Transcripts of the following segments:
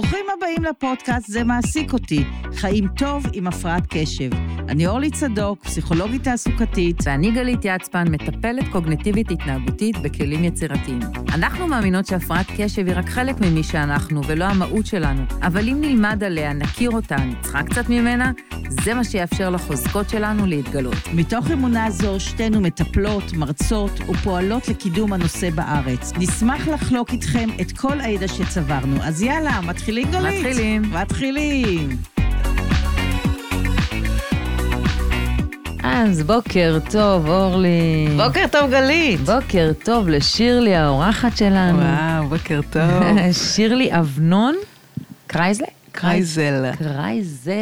ברוכים הבאים לפודקאסט "זה מעסיק אותי", חיים טוב עם הפרעת קשב. אני אורלי צדוק, פסיכולוגית תעסוקתית. ואני גלית יצפן, מטפלת קוגנטיבית התנהגותית בכלים יצירתיים. אנחנו מאמינות שהפרעת קשב היא רק חלק ממי שאנחנו, ולא המהות שלנו. אבל אם נלמד עליה, נכיר אותה, נצחק קצת ממנה, זה מה שיאפשר לחוזקות שלנו להתגלות. מתוך אמונה זו, שתינו מטפלות, מרצות ופועלות לקידום הנושא בארץ. נשמח לחלוק איתכם את כל הידע שצברנו. אז יאללה, מתחילים גלית? מתחילים. מתחילים. אז בוקר טוב, אורלי. בוקר טוב, גלית. בוקר טוב לשירלי, האורחת שלנו. וואו, בוקר טוב. שירלי אבנון קרייזלה? קרייזל. קרייזל.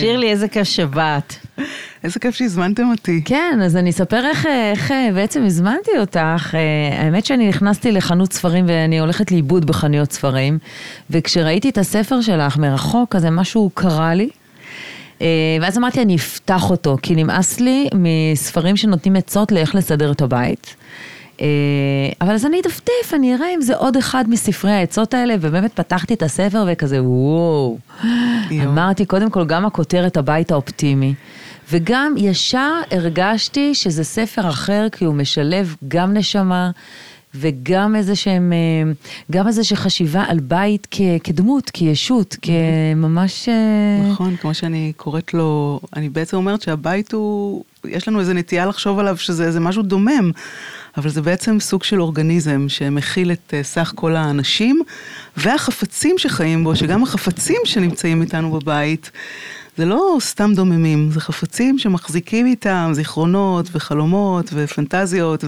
שירלי, איזה כיף שבאת. איזה כיף שהזמנתם אותי. כן, אז אני אספר איך, איך בעצם הזמנתי אותך. אה, האמת שאני נכנסתי לחנות ספרים ואני הולכת לאיבוד בחנויות ספרים, וכשראיתי את הספר שלך מרחוק, אז משהו קרה לי. אה, ואז אמרתי, אני אפתח אותו, כי נמאס לי מספרים שנותנים עצות לאיך לסדר את הבית. אה, אבל אז אני אדפדף, אני אראה אם זה עוד אחד מספרי העצות האלה, ובאמת פתחתי את הספר וכזה, וואו. אמרתי, קודם כל, גם הכותרת הבית האופטימי. וגם ישר הרגשתי שזה ספר אחר, כי הוא משלב גם נשמה וגם איזה שהם, אה, גם איזושהי חשיבה על בית כ, כדמות, כישות, כממש... אה, נכון, כמו שאני קוראת לו, אני בעצם אומרת שהבית הוא, יש לנו איזו נטייה לחשוב עליו שזה איזה משהו דומם. אבל זה בעצם סוג של אורגניזם שמכיל את אה, סך כל האנשים והחפצים שחיים בו, שגם החפצים שנמצאים איתנו בבית, זה לא סתם דוממים, זה חפצים שמחזיקים איתם זיכרונות וחלומות ופנטזיות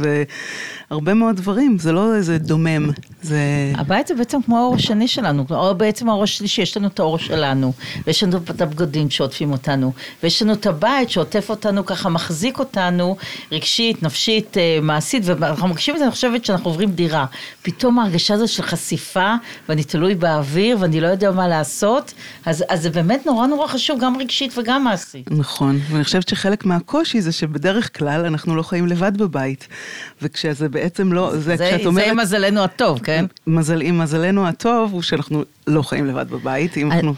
והרבה מאוד דברים, זה לא איזה דומם, זה... הבית זה בעצם כמו האור השני שלנו, או בעצם האור השלישי, יש לנו את האור שלנו, ויש לנו את הבגדים שעוטפים אותנו, ויש לנו את הבית שעוטף אותנו, ככה מחזיק אותנו רגשית, נפשית, אה, מעשית, ואנחנו מרגישים את זה, אני חושבת שאנחנו עוברים דירה. פתאום ההרגשה הזו של חשיפה, ואני תלוי באוויר, ואני לא יודע מה לעשות, אז, אז זה באמת נורא נורא חשוב, גם רגשית וגם מעשית. נכון, ואני חושבת שחלק מהקושי זה שבדרך כלל אנחנו לא חיים לבד בבית, וכשזה בעצם לא, זה, זה כשאת אומרת... זה מזלנו הטוב, כן? מזל, אם מזלנו הטוב הוא שאנחנו לא חיים לבד בבית, אם אנחנו...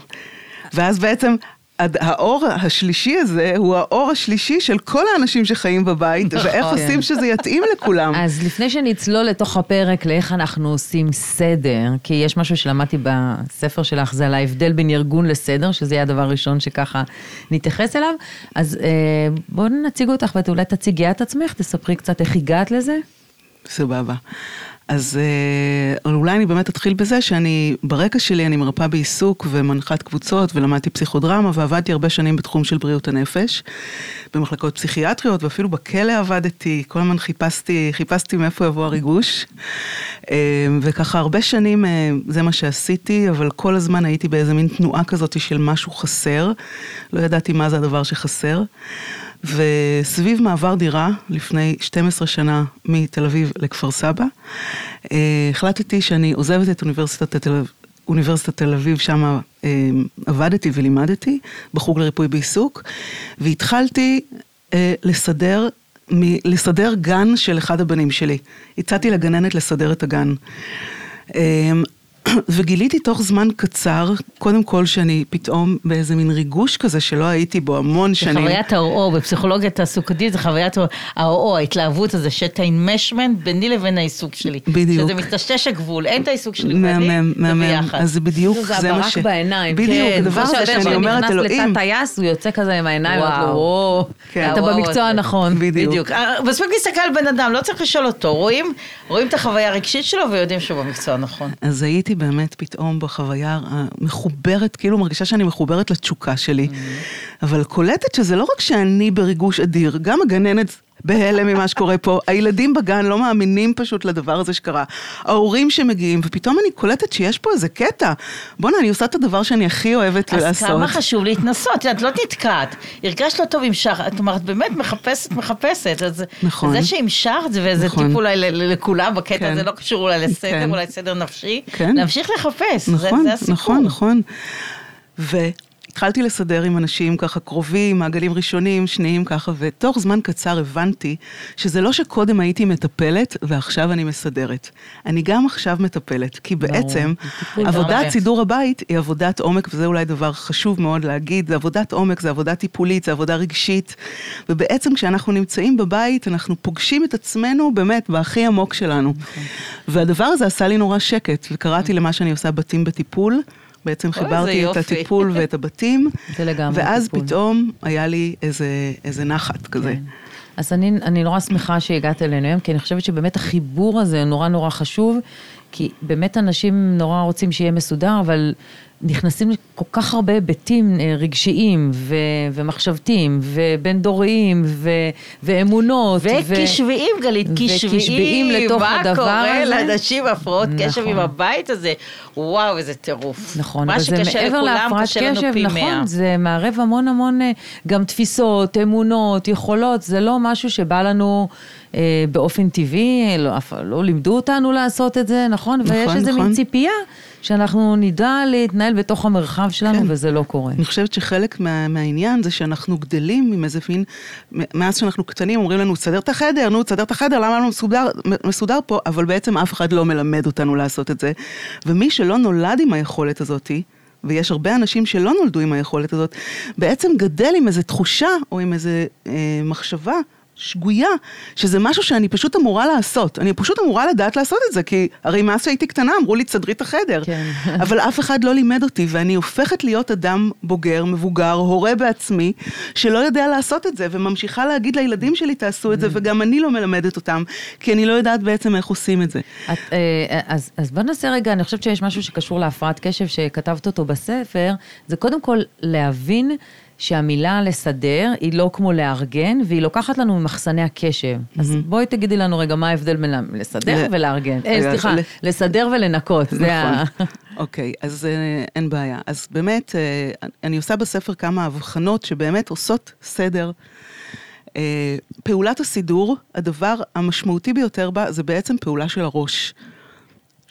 ואז בעצם האור השלישי הזה הוא האור השלישי של כל האנשים שחיים בבית, נכון. ואיך עושים שזה יתאים לכולם. אז לפני שנצלול לתוך הפרק לאיך אנחנו עושים סדר, כי יש משהו שלמדתי בספר שלך, זה על ההבדל בין ארגון לסדר, שזה יהיה הדבר הראשון שככה נתייחס אליו, אז אה, בואו נציג אותך ואולי תציגי את עצמך, תספרי קצת איך הגעת לזה. סבבה. אז אה, אולי אני באמת אתחיל בזה שאני, ברקע שלי אני מרפאה בעיסוק ומנחת קבוצות ולמדתי פסיכודרמה ועבדתי הרבה שנים בתחום של בריאות הנפש, במחלקות פסיכיאטריות ואפילו בכלא עבדתי, כל הזמן חיפשתי, חיפשתי מאיפה יבוא הריגוש. אה, וככה הרבה שנים אה, זה מה שעשיתי, אבל כל הזמן הייתי באיזה מין תנועה כזאת של משהו חסר, לא ידעתי מה זה הדבר שחסר. וסביב מעבר דירה, לפני 12 שנה מתל אביב לכפר סבא, אה, החלטתי שאני עוזבת את אוניברסיטת תל אביב. אוניברסיטת תל אביב, שם אה, עבדתי ולימדתי בחוג לריפוי בעיסוק, והתחלתי אה, לסדר, מ, לסדר גן של אחד הבנים שלי. הצעתי לגננת לסדר את הגן. וגיליתי תוך זמן קצר, קודם כל שאני פתאום באיזה מין ריגוש כזה שלא הייתי בו המון שנים. זה חוויית האו, בפסיכולוגיה תעסוקתית זה חוויית האו, ההתלהבות הזה, שאת האינמשמנט ביני לבין העיסוק שלי. בדיוק. שזה מטשטש הגבול, אין את העיסוק שלי מהמם, מהמם, אז זה בדיוק זה מה ש... זה הברק בעיניים, בדיוק, כן. הדבר הזה שאני אומרת, אלוהים. נכנס לתת טייס, הוא יוצא כזה עם העיניים, וואו, כן. אתה במקצוע הנכון. בדיוק. אה, מספיק להסתכל על בן אדם, לא צריך לשאול אותו, רואים את החוויה הרגשית שלו ויודעים שהוא במקצוע הנכון. אז הייתי באמת פתאום בחוויה המחוברת, כאילו מרגישה שאני מחוברת לתשוקה שלי, mm-hmm. אבל קולטת שזה לא רק שאני בריגוש אדיר, גם הגננת בהלם ממה שקורה פה, הילדים בגן לא מאמינים פשוט לדבר הזה שקרה, ההורים שמגיעים, ופתאום אני קולטת שיש פה איזה קטע. בואנה, אני עושה את הדבר שאני הכי אוהבת אז לעשות. אז כמה חשוב להתנסות, את לא נתקעת. הרגשת לא טוב עם שחר, את אומרת, באמת מחפשת, מחפשת. אז נכון. זה שהמשכת, וזה נכון. טיפ אולי לכולם בקטע כן. הזה, לא קשור אולי לסדר, כן. אולי סדר נפשי, כן. להמשיך לחפש, נכון, זה, זה הסיפור. נכון, נכון. ו... התחלתי לסדר עם אנשים ככה קרובים, מעגלים ראשונים, שניים ככה, ותוך זמן קצר הבנתי שזה לא שקודם הייתי מטפלת ועכשיו אני מסדרת. אני גם עכשיו מטפלת, כי בעצם עבודת סידור הבית היא עבודת עומק, וזה אולי דבר חשוב מאוד להגיד, זה עבודת עומק, זה עבודה טיפולית, זה עבודה רגשית, ובעצם כשאנחנו נמצאים בבית, אנחנו פוגשים את עצמנו באמת בהכי עמוק שלנו. והדבר הזה עשה לי נורא שקט, וקראתי למה שאני עושה בתים בטיפול. בעצם חיברתי את הטיפול ואת הבתים, זה לגמרי ואז טיפול. פתאום היה לי איזה, איזה נחת כזה. כן. אז אני, אני נורא שמחה שהגעת אלינו היום, כי אני חושבת שבאמת החיבור הזה נורא נורא חשוב, כי באמת אנשים נורא רוצים שיהיה מסודר, אבל נכנסים לכל כך הרבה היבטים אה, רגשיים ו- ומחשבתיים ובין דוריים ו- ואמונות. ו- וקשביים, גלית, וקשביים קשביים. לתוך הדבר מה קורה הזה? לאנשים הפרעות קשב נכון. עם הבית הזה? וואו, איזה טירוף. נכון, מה אבל זה מעבר להפרעת קשב, פי נכון. זה מערב המון המון אה, גם תפיסות, אמונות, יכולות, זה לא משהו שבא לנו אה, באופן טבעי, לא, לא לימדו אותנו לעשות את זה, נכון? נכון, ויש איזה נכון. מין ציפייה שאנחנו נדע להתנהל בתוך המרחב שלנו, כן. וזה לא קורה. אני חושבת שחלק מה, מהעניין זה שאנחנו גדלים עם איזה מין, מאז שאנחנו קטנים אומרים לנו, תסדר את החדר, נו, תסדר את החדר, למה לא מסודר, מסודר פה? אבל בעצם אף אחד לא מלמד אותנו לעשות את זה. ומי שלא נולד עם היכולת הזאתי, ויש הרבה אנשים שלא נולדו עם היכולת הזאת, בעצם גדל עם איזו תחושה או עם איזו אה, מחשבה שגויה, שזה משהו שאני פשוט אמורה לעשות. אני פשוט אמורה לדעת לעשות את זה, כי הרי מאז שהייתי קטנה אמרו לי, תסדרי את החדר. כן. אבל אף אחד לא לימד אותי, ואני הופכת להיות אדם בוגר, מבוגר, הורה בעצמי, שלא יודע לעשות את זה, וממשיכה להגיד לילדים שלי, תעשו את זה, וגם אני לא מלמדת אותם, כי אני לא יודעת בעצם איך עושים את זה. את, אה, אז, אז בוא נעשה רגע, אני חושבת שיש משהו שקשור להפרעת קשב שכתבת אותו בספר, זה קודם כל להבין שהמילה לסדר היא לא כמו לארגן, והיא לוקחת לנו ממחסני הקשב. אז בואי תגידי לנו רגע מה ההבדל בין לסדר ולארגן. אה, רגע, סליחה, לסדר ולנקות, זה ה... נכון. אוקיי, אז אה, אין בעיה. אז באמת, אה, אני עושה בספר כמה הבחנות שבאמת עושות סדר. אה, פעולת הסידור, הדבר המשמעותי ביותר בה זה בעצם פעולה של הראש.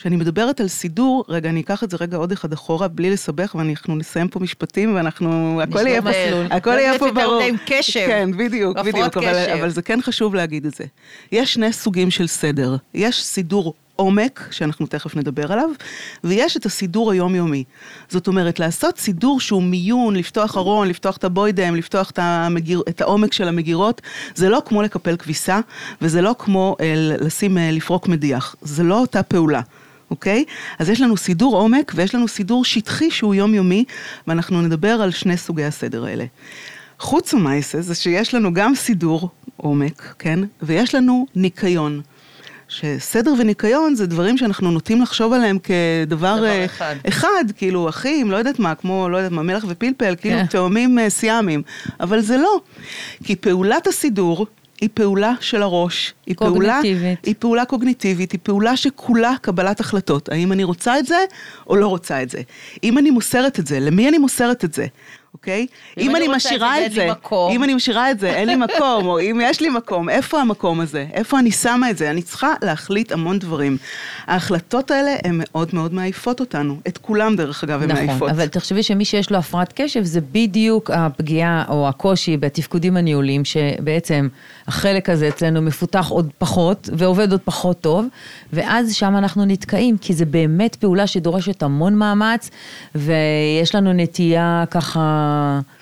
כשאני מדברת על סידור, רגע, אני אקח את זה רגע עוד אחד אחורה, בלי לסבך, ואנחנו נסיים פה משפטים, ואנחנו, הכל יהיה פה, מסלול. הכל יהיה פה ברור. עם קשב. כן, בדיוק, בדיוק, אבל. אבל זה כן חשוב להגיד את זה. יש שני סוגים של סדר. יש סידור עומק, שאנחנו תכף נדבר עליו, ויש את הסידור היומיומי. זאת אומרת, לעשות סידור שהוא מיון, לפתוח ארון, לפתוח את הבוידם, לפתוח את, המגיר, את העומק של המגירות, זה לא כמו לקפל כביסה, וזה לא כמו אה, לשים, אה, לפרוק מדיח. זה לא אותה פעולה. אוקיי? אז יש לנו סידור עומק ויש לנו סידור שטחי שהוא יומיומי, ואנחנו נדבר על שני סוגי הסדר האלה. חוץ המעשה זה שיש לנו גם סידור עומק, כן? ויש לנו ניקיון. שסדר וניקיון זה דברים שאנחנו נוטים לחשוב עליהם כדבר דבר אה, אחד. אחד, כאילו אחים, לא יודעת מה, כמו, לא יודעת מה, מלח ופלפל, כאילו כן. תאומים אה, סיאמים, אבל זה לא. כי פעולת הסידור היא פעולה של הראש, היא פעולה, קוגניטיבית. היא פעולה קוגניטיבית, היא פעולה שכולה קבלת החלטות, האם אני רוצה את זה או לא רוצה את זה. אם אני מוסרת את זה, למי אני מוסרת את זה, אוקיי? אם אם אני אני זה משאירה את זה, מקום. אם אני משאירה את זה, אין לי מקום, או אם יש לי מקום, איפה המקום הזה? איפה אני שמה את זה? אני צריכה להחליט המון דברים. ההחלטות האלה הן מאוד מאוד מעייפות אותנו, את כולם דרך אגב הן נכון, מעייפות. אבל תחשבי שמי שיש לו הפרעת קשב זה בדיוק הפגיעה או הקושי בתפקודים הניהוליים, שבעצם החלק הזה אצלנו מפותח עוד פחות ועובד עוד פחות טוב, ואז שם אנחנו נתקעים, כי זה באמת פעולה שדורשת המון מאמץ, ויש לנו נטייה ככה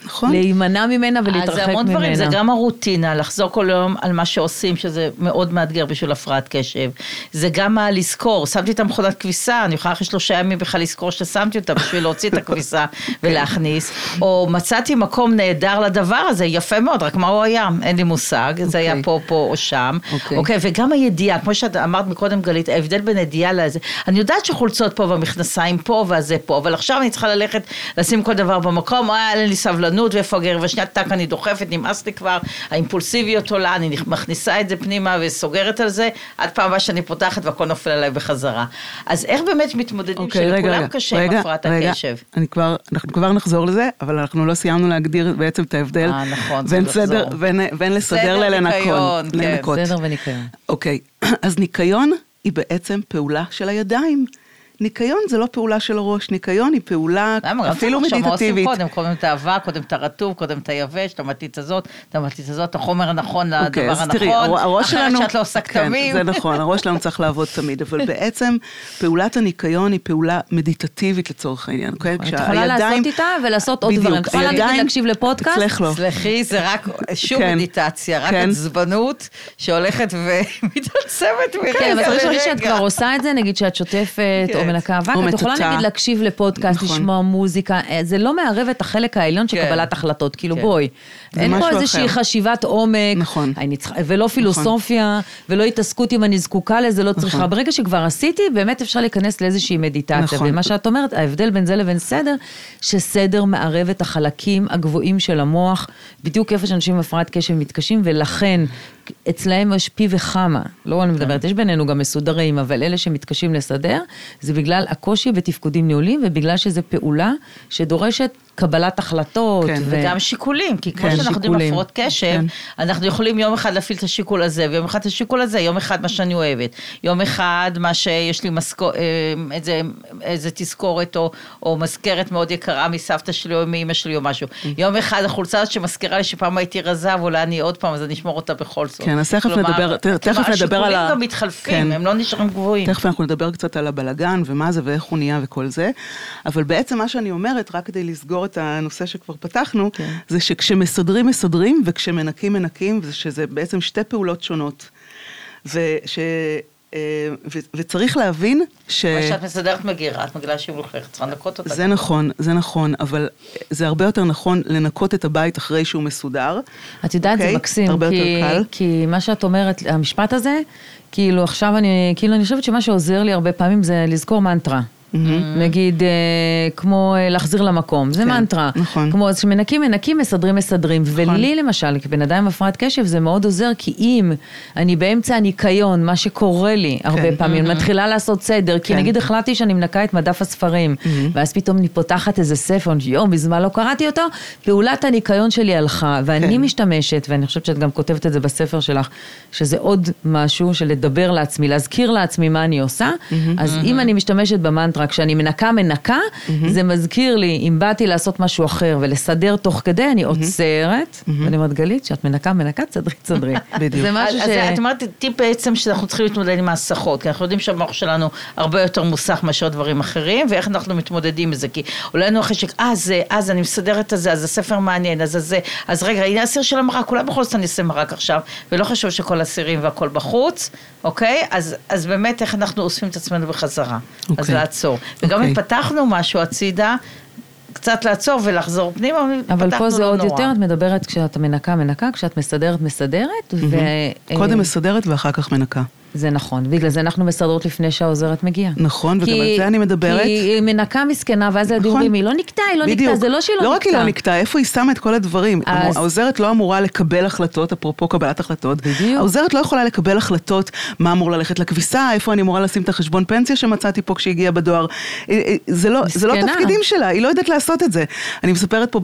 נכון. להימנע ממנה ולהתרחק אז ממנה. זה המון דברים, זה גם הרוטינה, לחזור כל יום על מה שעושים, שזה מאוד מאתגר בשביל הפרעת קשב. זה גם הלזכור, שמתי את המכונת כביסה, אני יכולה אחרי שלושה ימים בכלל לזכור ששמתי אותה בשביל להוציא את הכביסה ולהכניס. או מצאתי מקום נהדר לדבר הזה, יפה מאוד, רק מה הוא היה? אין לי מושג, זה היה אוקיי. פה, פה או שם. אוקיי. אוקיי, וגם הידיעה, כמו שאת אמרת מקודם גלית, ההבדל בין ידיעה לזה, אני יודעת שחולצות פה והמכנסיים פה והזה פה, אבל עכשיו אני צריכה ללכת לשים כל דבר במקום, אה, אין לי סבלנות ואיפה הגר, ושנייה טק אני דוחפת, נמאס לי כבר, האימפולסיביות עולה, אני מכניסה את זה פנימה וסוגרת על זה, עד פעם הבאה שאני פותחת והכל נופל עליי בחזרה. אז איך באמת מתמודדים אוקיי, רגע, שלכולם רגע, קשה עם רגע, הפרעת רגע. הקשב? אני כבר, אנחנו כבר נחזור לזה, אבל אנחנו לא סיימנו להגדיר בעצם את ההבדל אה, נכון, זה בין לחזור. סדר, בין, בין לסדר. ניקיון, כן. סדר וניקיון. אוקיי, אז ניקיון היא בעצם פעולה של הידיים. ניקיון זה לא פעולה של הראש, ניקיון היא פעולה למה? אפילו מדיטטיבית. קודם, קודם את האבק, קודם את הרטוב, קודם את היבש, את המטיץ הזאת, את המטיץ הזאת, החומר הנכון לדבר אוקיי, אז תראי, הנכון, הראש אחרת שלנו, שאת לא עושה כתמים. כן, זה נכון, הראש שלנו צריך לעבוד תמיד, אבל בעצם פעולת הניקיון היא פעולה מדיטטיבית לצורך העניין, אוקיי? את יכולה לעשות איתה ולעשות עוד דברים. את יכולה להקשיב לפודקאסט? אצלך לא. סלחי, זה רק, שוב כן. מדיטציה, רק כן. עצבנות שהולכת ומתעצבת מרגע כן, אבל צריך להגיד שאת. כבר עושה את זה, נגיד שאת שוטפת או כן. מנקה אבק, את יכולה. נגיד להקשיב לפודקאסט, נכון. לשמוע מוזיקה, אה, זה לא מערב את החלק העליון של כן. קבלת החלטות, כאילו כן. בואי. אין פה איזושהי. חשיבת עומק, נכון. ולא פילוסופיה, ולא התעסקות אם אני זקוקה לזה, לא צריכה. נכון. ברגע שכבר עשיתי, באמת אפשר להיכנס לאיזושהי מדיטציה. נכון. ומה שאת אומרת, ההבדל בין זה לבין סדר, שסדר מערב את החלקים הגבוהים של המוח, בדיוק איפה שאנשים עם הפרעת קשב מתקשים, ולכן אצלהם יש פי וכמה, לא אני מדברת, יש בינינו גם מסודרים, אבל אלה שמתקשים לסדר, זה בגלל הקושי בתפקודים ניהוליים, ובגלל שזו פעולה שדורשת קבלת החלטות. כן, ו- וגם שיקולים, כי כמו כן, שאנחנו יודעים שיקולים. הפרעות קשב, כן. אנחנו יכולים יום אחד להפעיל את השיקול הזה, ויום אחד את השיקול הזה, יום אחד מה שאני אוהבת, יום אחד מה שיש לי משכו- אה, איזה, איזה תזכורת או, או מזכרת מאוד יקרה מסבתא שלי או מאמא שלי או משהו. Mm. יום אחד החולצה הזאת שמזכירה לי שפעם הייתי רזה, ואולי אני עוד פעם, אז אני אשמור אותה בכל זאת. כן, אז תכף נדבר- תכף נדבר על ה- השיקולים גם מתחלפים, כן. הם לא נשארים גבוהים. תכף אנחנו נדבר קצת על הבלגן ומה זה ואיך הוא נהיה וכל זה, אבל בעצם מה שאני אומרת, רק כדי לסגור את הנושא שכבר פתחנו, כן. זה שכשמסדרים מסדרים וכשמנקים מנקים, ושזה בעצם שתי פעולות שונות. וש... אה, ו- וצריך להבין ש... מה שאת מסדרת מגירה, את מגילה שהיא מלוכלכת, צריכה לנקות אותה. זה נכון, זה נכון, אבל זה הרבה יותר נכון לנקות את הבית אחרי שהוא מסודר. את יודעת, זה אוקיי? מקסים, הרבה כי, יותר קל. כי מה שאת אומרת, המשפט הזה, כאילו עכשיו אני, כאילו אני חושבת שמה שעוזר לי הרבה פעמים זה לזכור מנטרה. נגיד, אה, כמו אה, להחזיר למקום, זה כן, מנטרה. נכון. כמו, אז כשמנקים, מנקים, מסדרים, מסדרים. ולי למשל, כבן אדם עם הפרעת קשב, זה מאוד עוזר, כי אם אני באמצע הניקיון, מה שקורה לי הרבה כן. פעמים, מתחילה לעשות סדר, כי כן. נגיד החלטתי שאני מנקה את מדף הספרים, ואז פתאום אני פותחת איזה ספר, יואו, מזמן לא קראתי אותו, פעולת הניקיון שלי הלכה, ואני. משתמשת, ואני חושבת שאת גם כותבת את זה בספר שלך, שזה עוד משהו של לדבר לעצמי, להזכיר לעצמי מה אני עושה, אז אם אני משתמשת במנטרה, כשאני מנקה מנקה, זה מזכיר לי, אם באתי לעשות משהו אחר ולסדר תוך כדי, אני עוצרת, ואני אומרת, גלית, כשאת מנקה מנקה, תסדרי, תסדרי. בדיוק. זה משהו אז, ש... אז את אומרת טיפ בעצם שאנחנו צריכים להתמודד עם ההסחות, כי אנחנו יודעים שהמוח שלנו הרבה יותר מוסך מאשר דברים אחרים, ואיך אנחנו מתמודדים עם זה, כי אולי אחרי ש... אה, זה, אז אני מסדרת את זה, אז הספר מעניין, אז זה, אז רגע, הנה הסיר של המרק, כולם בכל זאת אני אעשה מרק עכשיו, ולא חשוב שכל הסירים והכל בחוץ, אוקיי? אז, אז באמת איך אנחנו אוספים את עצמנו בחזרה. אז אוקיי. לעצור. וגם אם אוקיי. פתחנו משהו הצידה, קצת לעצור ולחזור פנימה, אבל פתחנו פה זה לא עוד נורא. יותר, את מדברת כשאת מנקה, מנקה, כשאת מסדרת, מסדרת, ו... קודם מסדרת ואחר כך מנקה. זה נכון, בגלל זה אנחנו מסדרות לפני שהעוזרת מגיעה. נכון, וגם כי- על זה אני מדברת. כי היא מנקה מסכנה, ואז נכון. אומרים, היא לא נקטעה, היא לא נקטעה, בדיוק. זה לא שהיא לא נקטעה. לא רק היא לא נקטעה, איפה היא שמה את כל הדברים. אז- העוזרת לא אמורה לקבל החלטות, אפרופו קבלת החלטות. בדיוק. העוזרת לא יכולה לקבל החלטות מה אמור ללכת לכביסה, איפה אני אמורה לשים את החשבון פנסיה שמצאתי פה כשהגיע בדואר. אה, אה, זה לא, זה לא. תפקידים שלה, היא לא יודעת לעשות את זה. אני מספרת פה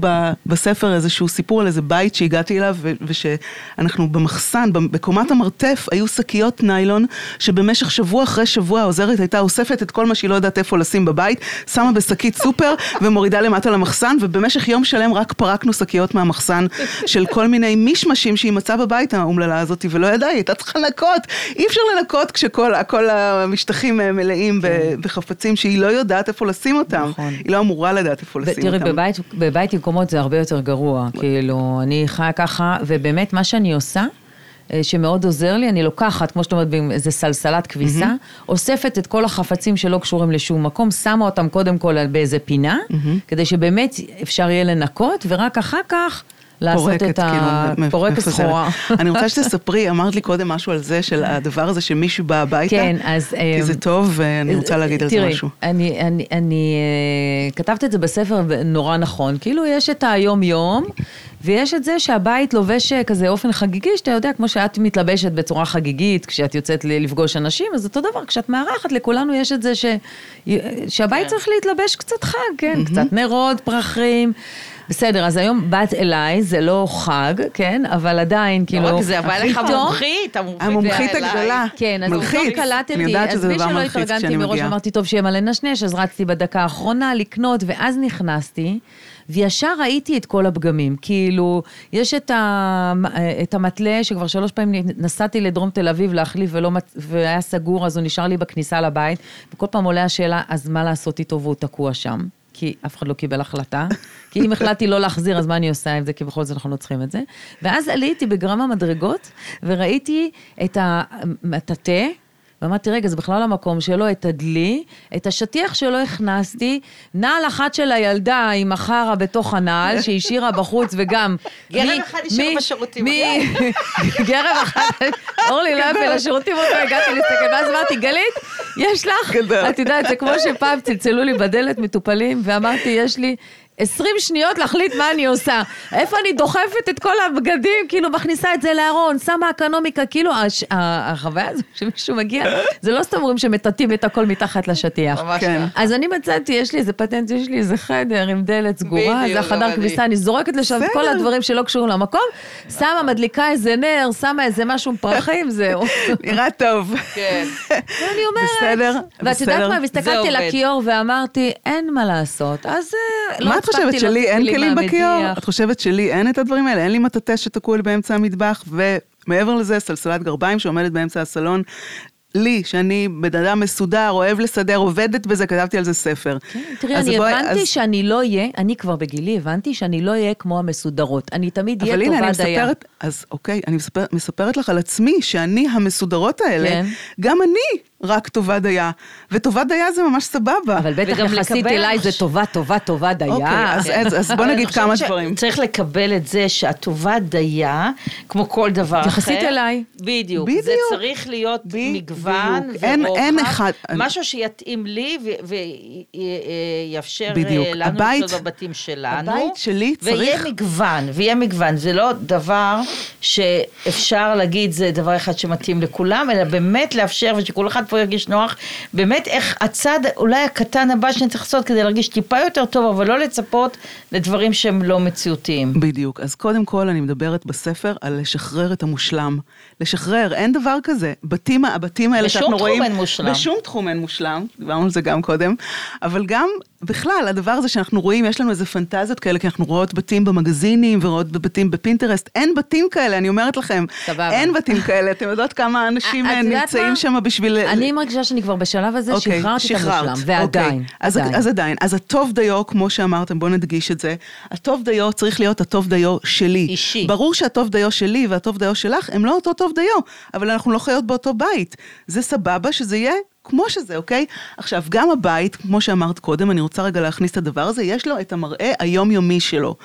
בספר איזשהו סיפור על איזה בית שהגעתי אליו, ושאנחנו במחסן, בקומת המרתף, היו שקיות ניילון, שבמשך שבוע אחרי שבוע העוזרת הייתה אוספת את כל מה שהיא לא יודעת איפה לשים בבית, שמה בשקית סופר ומורידה למטה למחסן, ובמשך יום שלם רק פרקנו שקיות מהמחסן של כל מיני מישמשים שהיא מצאה בבית האומללה הזאת, ולא ידעה, היא הייתה צריכה לנקות. אי אפשר לנקות כשכל כל המשטחים אה, מלאים ב- בחפצים שהיא לא יודעת איפה לשים אותם. נכון. היא לא אמורה לדעת איפה לשים תראי, אותם. בבית, בבית עם קומות זה הרבה יותר גרוע, כאילו, אני חיה ככה, ובאמת מה שאני עושה, שמאוד עוזר לי, אני לוקחת, כמו שאת אומרת, איזה סלסלת כביסה, אוספת את כל החפצים שלא קשורים לשום מקום, שמה אותם קודם כל באיזה פינה, כדי שבאמת אפשר יהיה לנקות, ורק אחר כך לעשות פורקת, את ה... כאילו, פורקת. סחורה. אני רוצה שתספרי, אמרת לי קודם משהו על זה, של הדבר הזה שמישהו בא הביתה. כן, אז... כי זה טוב, ואני רוצה להגיד על זה תראי, משהו. אני, אני, אני אה, כתבת את זה בספר נורא נכון, כאילו יש את היום-יום, ויש את זה שהבית לובש אה, כזה אופן חגיגי, שאתה יודע, כמו שאת מתלבשת בצורה חגיגית, כשאת יוצאת לפגוש אנשים, אז אותו דבר, כשאת מארחת, לכולנו יש את זה ש, שהבית כן. צריך להתלבש קצת חג, כן, קצת נרות, פרחים. בסדר, אז היום באת אליי, זה לא חג, כן? אבל עדיין, כאילו... לא רק זה, אבל לך המומחית, המומחית. הגדולה. כן, אז מלחיץ. פתאום קלטתי, אני יודעת שזה דבר שלא מלחיץ התארגנתי כשאני מראש, מגיעה. אמרתי, טוב, שיהיה מה לנשנש, אז רצתי בדקה האחרונה לקנות, ואז נכנסתי, וישר ראיתי את כל הפגמים. כאילו, יש את, ה, את המתלה שכבר שלוש פעמים נסעתי לדרום תל אביב להחליף ולא, והיה סגור, אז הוא נשאר לי בכניסה לבית, וכל פעם עולה השאלה, אז מה לעשות איתו והוא תקוע שם? כי אף אחד לא קיבל החלטה. כי אם החלטתי לא להחזיר, אז מה אני עושה עם זה? כי בכל זאת אנחנו לא צריכים את זה. ואז עליתי בגרם המדרגות, וראיתי את המטאטא, ואמרתי, רגע, זה בכלל המקום שלו, את הדלי, את השטיח שלא הכנסתי, נעל אחת של הילדה עם החרא בתוך הנעל, שהשאירה בחוץ, וגם... גרב אחד מי- בשירותים. מי... גרב אחד, אורלי, לא יפה לשירותים, עוד לא הגעתי להסתכל, ואז אמרתי, גלית, יש לך. את יודעת, זה כמו שפעם צלצלו לי בדלת מטופלים, ואמרתי, יש לי... 20 שניות להחליט מה אני עושה. איפה אני דוחפת את כל הבגדים, כאילו מכניסה את זה לארון, שמה אקונומיקה, כאילו הש- החוויה הזו שמישהו מגיע, זה לא סתם אומרים שמטאטאים את הכל מתחת לשטיח. ממש כן. ככה. אז אני מצאתי, יש לי איזה פטנט, יש לי איזה חדר עם דלת סגורה, זה החדר גם אני. כביסה, אני זורקת לשם את כל בסדר. הדברים שלא קשורים למקום, שמה, מדליקה איזה נר, שמה איזה משהו עם פרחים, זהו. נראה טוב. כן. ואני אומרת, בסדר, ואת יודעת בסדר. מה, עובד. לכיור ואמרתי, אין מה לעשות, אז אה, לא מה את חושבת, שלי להוציא אין כלים בכיור? את חושבת שלי אין את הדברים האלה? אין לי מטאטא שתקוע לי באמצע המטבח, ומעבר לזה, סלסלת גרביים שעומדת באמצע הסלון. לי, שאני בן אדם מסודר, אוהב לסדר, עובדת בזה, כתבתי על זה ספר. תראי, אז אני בואי- הבנתי אז- שאני לא אהיה, אני כבר בגילי הבנתי שאני לא אהיה כמו המסודרות. אני תמיד אהיה אבל הנה, אני טובה דייה. מספרת, אז אוקיי, אני מספר, מספרת לך על עצמי, שאני המסודרות האלה, כן. גם אני רק טובה דייה, וטובה דייה זה ממש סבבה. אבל בטח יחסית לקבל אליי זה טובה, טובה, טובה דייה. אוקיי, אז, אז, אז בוא נגיד כמה חושבת דברים. צריך לקבל את זה שהטובה דייה, כמו כל דבר אחר. יחסית אליי. בדיוק. בדיוק. זה צריך להיות בדיוק. מגוון אין- ורוחב. אין אחד- משהו שיתאים לי ויאפשר בדיוק. לנו הבית- לחיות בבתים שלנו. הבית שלי ויהיה צריך- מגוון, ויהיה מגוון. זה לא דבר שאפשר להגיד זה דבר אחד שמתאים לכולם, אלא באמת לאפשר ושכל אחד פה ירגיש נוח. באמת איך הצד אולי הקטן הבא שאני צריך לעשות כדי להרגיש טיפה יותר טוב, אבל לא לצפות לדברים שהם לא מציאותיים. בדיוק. אז קודם כל אני מדברת בספר על לשחרר את המושלם. לשחרר, אין דבר כזה. בתים, הבתים האלה בשום שאנחנו תחום רואים... אין מושלם. בשום תחום אין מושלם, דיברנו על זה גם קודם. אבל גם בכלל, הדבר הזה שאנחנו רואים, יש לנו איזה פנטזיות כאלה, כי אנחנו רואות בתים במגזינים ורואות בתים בפינטרסט. אין בתים כאלה, אני אומרת לכם. סבבה. אין בתים כאלה. אתם יודעות כמה אנשים את אה, נמצאים? שם בשביל... אני מרגישה שאני כבר בשלב הזה אוקיי, שחררתי את שחררת. המושלם, ועדיין, אוקיי. אז, עדיין. אז עדיין. אז הטוב דיו, כמו שאמרתם, בואו נדגיש את זה, הטוב דיו צריך להיות הטוב דיו שלי. אישי. ברור שהטוב דיו שלי והטוב דיו שלך הם לא אותו טוב דיו, אבל אנחנו לא חיות באותו בית. זה סבבה שזה יהיה כמו שזה, אוקיי? עכשיו, גם הבית, כמו שאמרת קודם, אני רוצה רגע להכניס את הדבר הזה, יש לו את המראה היומיומי שלו.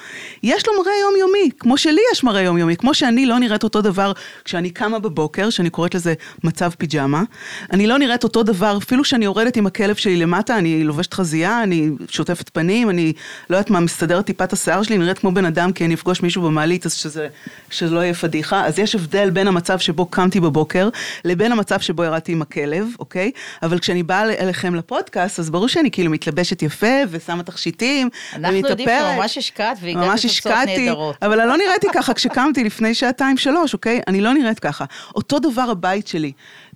יש לו מראה יומיומי, כמו שלי יש מראה יומיומי, כמו שאני לא נראית אותו דבר כשאני קמה בבוקר, שאני קוראת לזה מצב פיג'מה. אני לא נראית אותו דבר, אפילו שאני יורדת עם הכלב שלי למטה, אני לובשת חזייה, אני שוטפת פנים, אני לא יודעת מה, מסתדרת טיפה את השיער שלי, נראית כמו בן אדם, כי אני אפגוש מישהו במעלית, אז שזה, שזה לא יהיה פדיחה. אז יש הבדל בין המצב שבו קמתי בבוקר, לבין המצב שבו ירדתי עם הכלב, אוקיי? אבל כשאני באה אליכם לפודקאסט, אז ברור שאני כאילו מתלבשת יפה, ושמה תכשיטים, אנחנו יודעים. שממש השקעת והגעת לתוצאות נהדרות. אבל אני לא נראיתי ככה כשקמתי לפני שעתיים שלוש, אוקיי? אני לא נראית ככה. אותו דבר הבית שלי.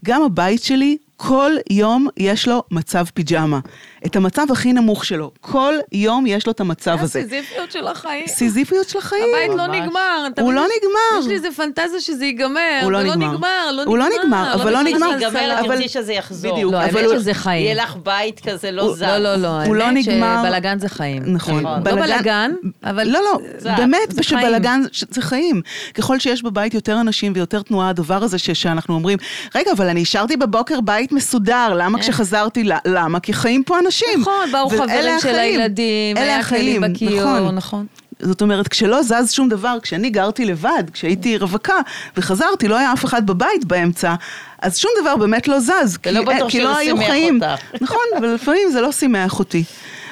גם הבית שלי, כל יום יש לו מצב פיג'מה. את המצב הכי נמוך שלו. כל יום יש לו את המצב הזה. הסיזיפיות של החיים. סיזיפיות של החיים. הבית לא. נגמר. הוא? לא נגמר. יש לי איזה פנטזיה שזה ייגמר. הוא לא ולא נגמר. נגמר, לא הוא לא נגמר, אבל לא נגמר. ייגמר, אבל- תרצי שזה יחזור. בדיוק, לא, אבל האמת הוא- שזה חיים. יהיה לך בית כזה לא זז. לא, לא, לא, הוא לא האמת נגמר. שבלאגן זה חיים. נכון. נכון. לא בלאגן, אבל... לא, לא, באמת, שבלאגן זה חיים. ככל שיש בבית יותר אנשים ויותר תנועה, הדבר הזה ש- שאנחנו אומרים, רגע, אבל אני השארתי בבוקר בית מסודר, למה כשחזרתי, ל- למה? כי חיים פה אנשים. אה. נכון, באו חברים של. הילדים, אלה היה החיים, בכיור, נכון. נכון. זאת אומרת, כשלא זז שום דבר, כשאני גרתי לבד, כשהייתי רווקה, וחזרתי, לא היה אף אחד בבית באמצע, אז שום דבר באמת לא זז. כי- כי לא היו חיים. אותך. נכון, אבל לפעמים זה לא שימח אותי.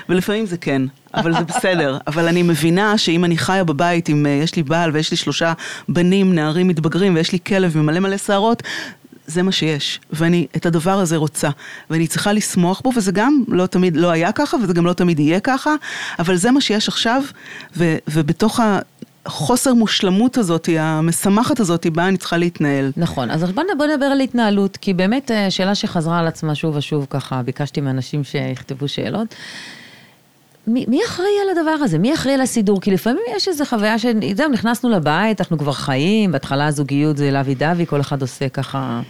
ולפעמים זה כן, אבל זה בסדר. אבל אני מבינה שאם אני חיה בבית, אם אה, יש לי בעל ויש לי שלושה בנים, נערים מתבגרים, ויש לי כלב עם מלא מלא שערות, זה מה שיש, ואני את הדבר הזה רוצה, ואני צריכה לשמוח בו, וזה גם לא תמיד, לא היה ככה, וזה גם לא תמיד יהיה ככה, אבל זה מה שיש עכשיו, ו, ובתוך החוסר מושלמות הזאת, המשמחת הזאת, בה אני צריכה להתנהל. נכון, אז בוא, בוא נדבר על התנהלות, כי באמת אה, שאלה שחזרה על עצמה שוב ושוב, ככה ביקשתי מאנשים שיכתבו שאלות. מי, מי אחראי על הדבר הזה? מי אחראי על הסידור? כי לפעמים יש איזו חוויה ש... זהו, נכנסנו לבית, אנחנו כבר חיים, בהתחלה הזוגיות זה לוי דווי, כל אחד עושה ככה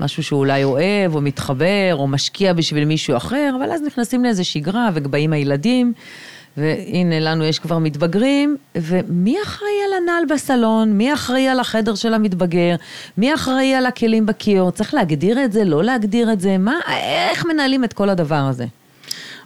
משהו שהוא אולי אוהב, או מתחבר, או משקיע בשביל מישהו אחר, אבל אז נכנסים לאיזו שגרה, ובאים הילדים, והנה לנו יש כבר מתבגרים, ומי אחראי על הנעל בסלון? מי אחראי על החדר של המתבגר? מי אחראי על הכלים בכיור? צריך להגדיר את זה, לא להגדיר את זה? מה, איך מנהלים את כל הדבר הזה?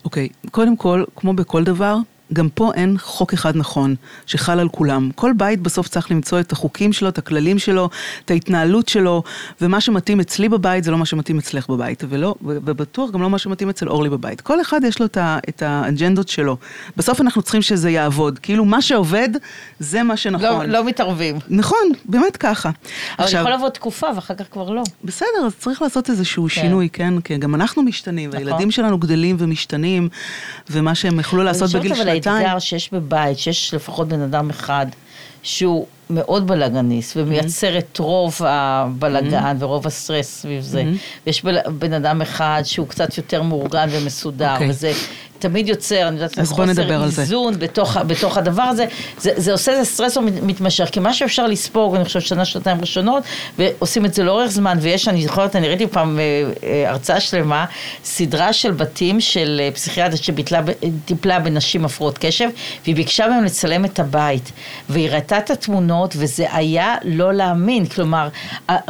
אוקיי, okay, קודם כל, כמו בכל דבר, גם פה אין חוק אחד נכון, שחל על כולם. כל בית בסוף צריך למצוא את החוקים שלו, את הכללים שלו, את ההתנהלות שלו, ומה שמתאים אצלי בבית זה לא מה שמתאים אצלך בבית, ולא, ובטוח גם לא מה שמתאים אצל אורלי בבית. כל אחד יש לו את האג'נדות שלו. בסוף אנחנו צריכים שזה יעבוד. כאילו, מה שעובד, זה מה שנכון. לא, לא מתערבים. נכון, באמת ככה. אבל עכשיו, יכול לבוא תקופה ואחר כך כבר לא. בסדר, אז צריך לעשות איזשהו כן. שינוי, כן? כי גם אנחנו משתנים, נכון. והילדים שלנו גדלים ומשתנים, ומה שהם יכלו לעשות בגיל שנתיים. האתגר שיש בבית, שיש לפחות בן אדם אחד שהוא מאוד בלאגניסט ומייצר את רוב הבלאגן ורוב הסטרס סביב זה. ויש בן אדם אחד שהוא קצת יותר מאורגן ומסודר, אוקיי. וזה תמיד יוצר, אני יודעת, חוסר איזון בתוך, בתוך הדבר הזה, זה, זה עושה איזה סטרסור מתמשך, כי מה שאפשר לספוג, אני חושבת שנה, שנתיים ראשונות, ועושים את זה לאורך זמן, ויש, אני זוכרת, אני ראיתי פעם אה, אה, הרצאה שלמה, סדרה של בתים של אה, פסיכיאטרית שטיפלה בנשים הפרעות קשב, והיא ביקשה מהם לצלם את הבית, והיא ראתה את התמונות, וזה היה לא להאמין, כלומר,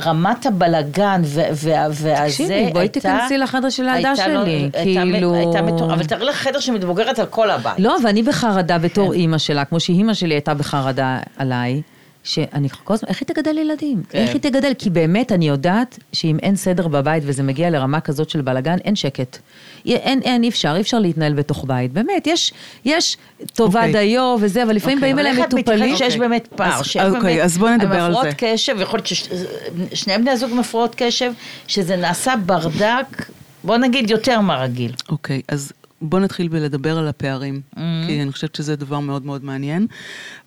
רמת הבלגן והזה הייתה... תקשיבי, בואי תיכנסי לחדר של הילדה שלי, כאילו... הייתה מטורפת, אבל תראי לך חדר שמתבוגרת על כל הבית. לא, ואני בחרדה בתור כן. אימא שלה, כמו שאימא שלי הייתה בחרדה עליי. שאני כל הזמן, איך היא תגדל ילדים? כן. איך היא תגדל? כי באמת אני יודעת שאם אין סדר בבית וזה מגיע לרמה כזאת של בלאגן, אין שקט. אין, אין, אי אפשר, אי אפשר להתנהל בתוך בית. באמת, יש, יש טובה okay. אוקיי. דיו וזה, אבל לפעמים okay. באים אליהם מטופלים. אבל איך את מתכוונת שיש באמת פער? אז, אוקיי, באמת, אז בוא נדבר על זה. המפרעות קשב, יכול להיות ששני בני הזוג מפרעות קשב, שזה נעשה ברדק, בוא נגיד יותר מהרגיל. אוקיי, okay, אז בוא נתחיל בלדבר על הפערים, mm-hmm. כי אני חושבת שזה דבר מאוד מאוד מעניין.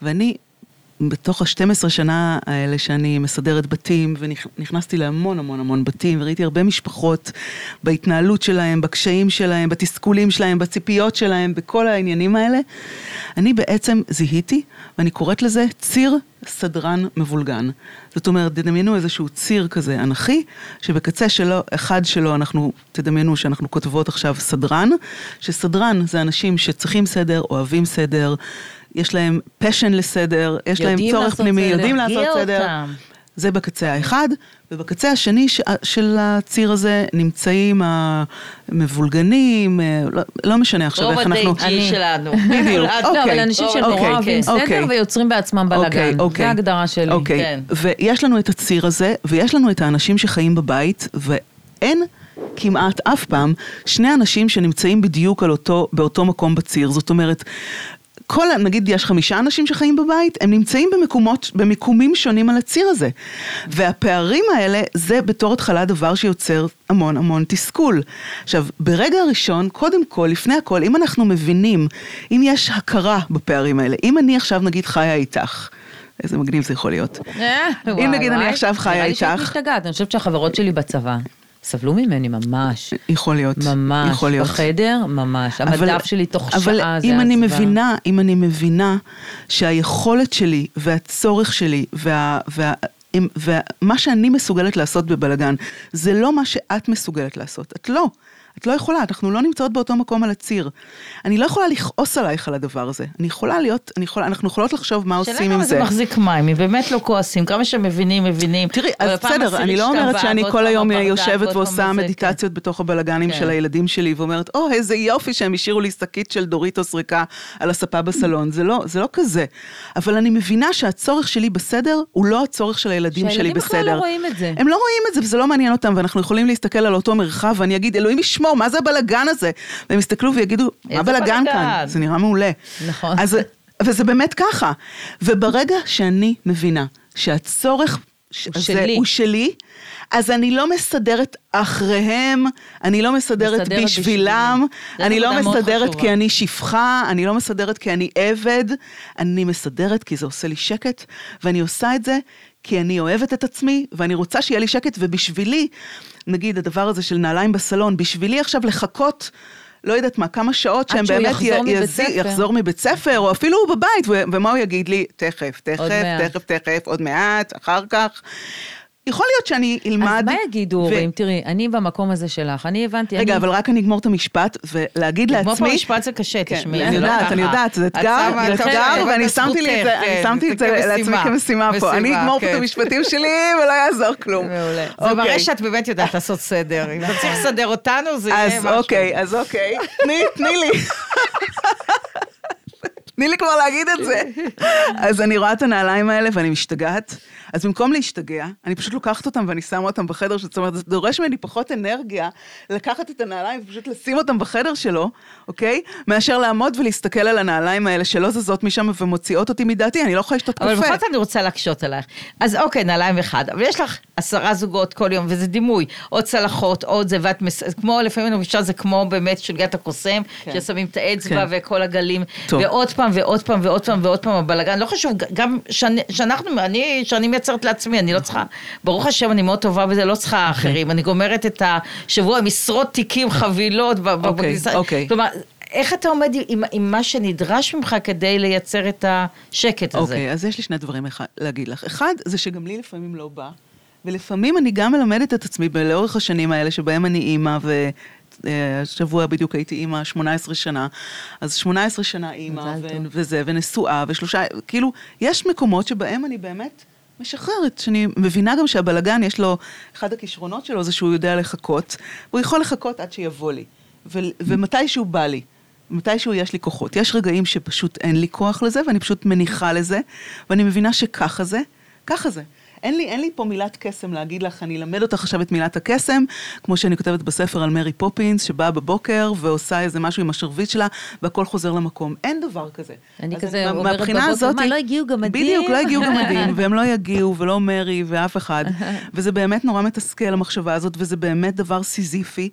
ואני, בתוך ה-12 שנה האלה שאני מסדרת בתים, ונכנסתי להמון המון המון בתים, וראיתי הרבה משפחות בהתנהלות שלהם, בקשיים שלהם, בתסכולים שלהם, בציפיות שלהם, בכל העניינים האלה, אני בעצם זיהיתי, ואני קוראת לזה ציר סדרן מבולגן. זאת אומרת, תדמיינו איזשהו ציר כזה אנכי, שבקצה שלו, אחד שלו אנחנו, תדמיינו שאנחנו כותבות עכשיו סדרן, שסדרן זה אנשים שצריכים סדר, אוהבים סדר, יש להם פשן לסדר, יש להם צורך פנימי, יודעים לעשות סדר. אותם. זה בקצה האחד, ובקצה השני ש... של הציר הזה נמצאים המבולגנים, אה, לא, לא משנה עכשיו איך אנחנו... רוב הדי-ג'י שלנו. בדיוק, אוקיי. לא, אבל אנשים שנורא אוקיי, אוהבים סדר אוקיי. ויוצרים בעצמם בלאגן. אוקיי, זה ההגדרה שלי. אוקיי, כן. ויש לנו את הציר הזה, ויש לנו את האנשים שחיים בבית, ואין... כמעט אף פעם שני אנשים שנמצאים בדיוק על אותו, באותו מקום בציר. זאת אומרת, כל, נגיד יש חמישה אנשים שחיים בבית, הם נמצאים במקומות, במיקומים שונים על הציר הזה. והפערים האלה, זה בתור התחלה דבר שיוצר המון המון תסכול. עכשיו, ברגע הראשון, קודם כל, לפני הכל, אם אנחנו מבינים, אם יש הכרה בפערים האלה, אם אני עכשיו נגיד חיה איתך, איזה מגניב זה יכול להיות. אה, אם נגיד אני עכשיו חיה איתך. נראה לי שאת משתגעת, אני חושבת שהחברות שלי בצבא. סבלו ממני ממש. יכול להיות. ממש. יכול להיות. בחדר, ממש. אבל, המדף שלי תוך אבל שעה זה עזבה. אבל אם אני מבינה, אם אני מבינה שהיכולת שלי והצורך שלי וה... וה ומה שאני מסוגלת לעשות בבלגן, זה לא מה שאת מסוגלת לעשות. את לא. את לא יכולה, אנחנו לא נמצאות באותו מקום על הציר. אני לא יכולה לכעוס עלייך על הדבר הזה. אני יכולה להיות, אני יכולה, אנחנו יכולות לחשוב מה עושים עם זה. שאלה כמה זה מחזיק מים, אם באמת לא כועסים, כמה שמבינים, מבינים. תראי, אז בסדר, אני לא אומרת שאני כל היום יושבת ועושה מדיטציות בתוך הבלגנים של כן. הילדים שלי, ואומרת, או, איזה יופי שהם השאירו לי שקית של דוריטוס ריקה על הספה בסלון. זה לא, זה לא כזה. אבל אני מבינה שהצורך שלי בסדר, הוא לא הצורך של הילדים שלי בסדר. שהילדים בכלל לא רואים את זה. הם לא רואים את זה, וזה לא מעניין אותם, ואנחנו יכולים להסתכל על אותו מרחב, ואני אגיד, אלוהים ישמור, מה זה הבלגן הזה? והם יסתכלו ויגידו, מה בלגן כאן? זה נראה מעולה. נכון. אז, וזה באמת ככה. וברגע שאני מבינה שהצורך הוא הזה שלי. הוא שלי, אז אני לא מסדרת אחריהם, אני לא מסדרת מסדרת בשבילם. אני לא מסדרת. כי אני שפחה, אני לא מסדרת כי אני עבד, אני מסדרת כי זה עושה לי שקט, ואני עושה את זה כי אני אוהבת את עצמי, ואני רוצה שיהיה לי שקט, ובשבילי, נגיד הדבר הזה של נעליים בסלון, בשבילי עכשיו לחכות. לא יודעת מה, כמה שעות שהם באמת יחזור מבית יזי-. יחזור מבית ספר, או אפילו הוא בבית, ו- ומה הוא יגיד לי? תכף, תכף. תכף, תכף, עוד מעט, אחר כך. יכול להיות שאני אלמד... אז מה יגידו ו- הורים? תראי, אני במקום הזה שלך, אני הבנתי, רגע, אני... אבל רק אני אגמור את המשפט, ולהגיד לעצמי... לגמור פה משפט זה קשה, כן, תשמעי, אני זה לא יודעת. אני יודעת, זה את אתגר, זה את אתגר, ואני שמתי את זה, אני כן, שמתי את זה לעצמי כמשימה. פה. אני אגמור פה את כן. המשפטים שלי ולא יעזור כלום. מעולה. זה אוקיי. מראה שאת באמת יודעת לעשות סדר. אם אתה צריך לסדר אותנו, זה יהיה אז משהו. אוקיי, אז אוקיי, תני, תני לי. תני לי כבר להגיד את זה. אז אני רואה את הנעליים האלה ואני משתגעת. אז במקום להשתגע, אני פשוט לוקחת אותם ואני שמה אותם בחדר, זאת אומרת, זה דורש ממני פחות אנרגיה לקחת את הנעליים ופשוט לשים אותם בחדר שלו, אוקיי? מאשר לעמוד ולהסתכל על הנעליים האלה שלא זזות משם ומוציאות אותי מדעתי, אני לא יכולה לשתות קפה. אבל בכל זאת אני רוצה להקשות עלייך. אז אוקיי, נעליים אחד, אבל יש לך עשרה זוגות כל יום, וזה דימוי, עוד צלחות, עוד זה, ואת מס... כמו, לפעמים אני חושבת זה כמו באמת שלגת הקוסם, כן. ששמים את האצבע כן. וכל הגלים, טוב. ועוד פעם ועוד פעם ועוד פעם ועוד פעם הבלאגן, לא חשוב, גם שאנחנו, אני, שאני מייצרת לעצמי, אני לא צריכה, ברוך השם, אני מאוד טובה בזה, לא צריכה אחרים, אני גומרת את השבוע עם עשרות תיקים, חבילות, אוקיי, אוקיי. כלומר, איך אתה עומד עם, עם מה שנדרש ממך כדי לייצר את השקט הזה? אוקיי, אז יש לי שני דברים אחד, להגיד לך. אחד, זה שגם לי לפעמים לא בא, ולפעמים אני גם מלמדת את עצמי לאורך השנים האלה שבהם אני אימא, והשבוע בדיוק הייתי אימא 18 שנה, אז 18 שנה אימא, ו-. וזה, ונשואה, ושלושה, כאילו, יש מקומות שבהם אני באמת... משחררת, שאני מבינה גם שהבלגן יש לו, אחד הכישרונות שלו זה שהוא יודע לחכות, והוא יכול לחכות עד שיבוא לי, ו- ומתי שהוא בא לי. מתישהו יש לי כוחות. יש רגעים שפשוט אין לי כוח לזה, ואני פשוט מניחה לזה, ואני מבינה שככה זה, ככה זה. אין לי, אין לי פה מילת קסם להגיד לך, אני אלמד אותך עכשיו את מילת הקסם, כמו שאני כותבת בספר על מרי פופינס, שבאה בבוקר ועושה איזה משהו עם השרביט שלה, והכל חוזר למקום. אין דבר כזה. אני כזה מה- אומרת בבוקר, הזאת- מה, לא הגיעו גמדים? בדיוק, לא הגיעו גמדים, והם לא יגיעו, ולא מרי, ואף אחד. וזה באמת נורא מתסכל, המחשבה הזאת, וזה באמת דבר סיזיפי.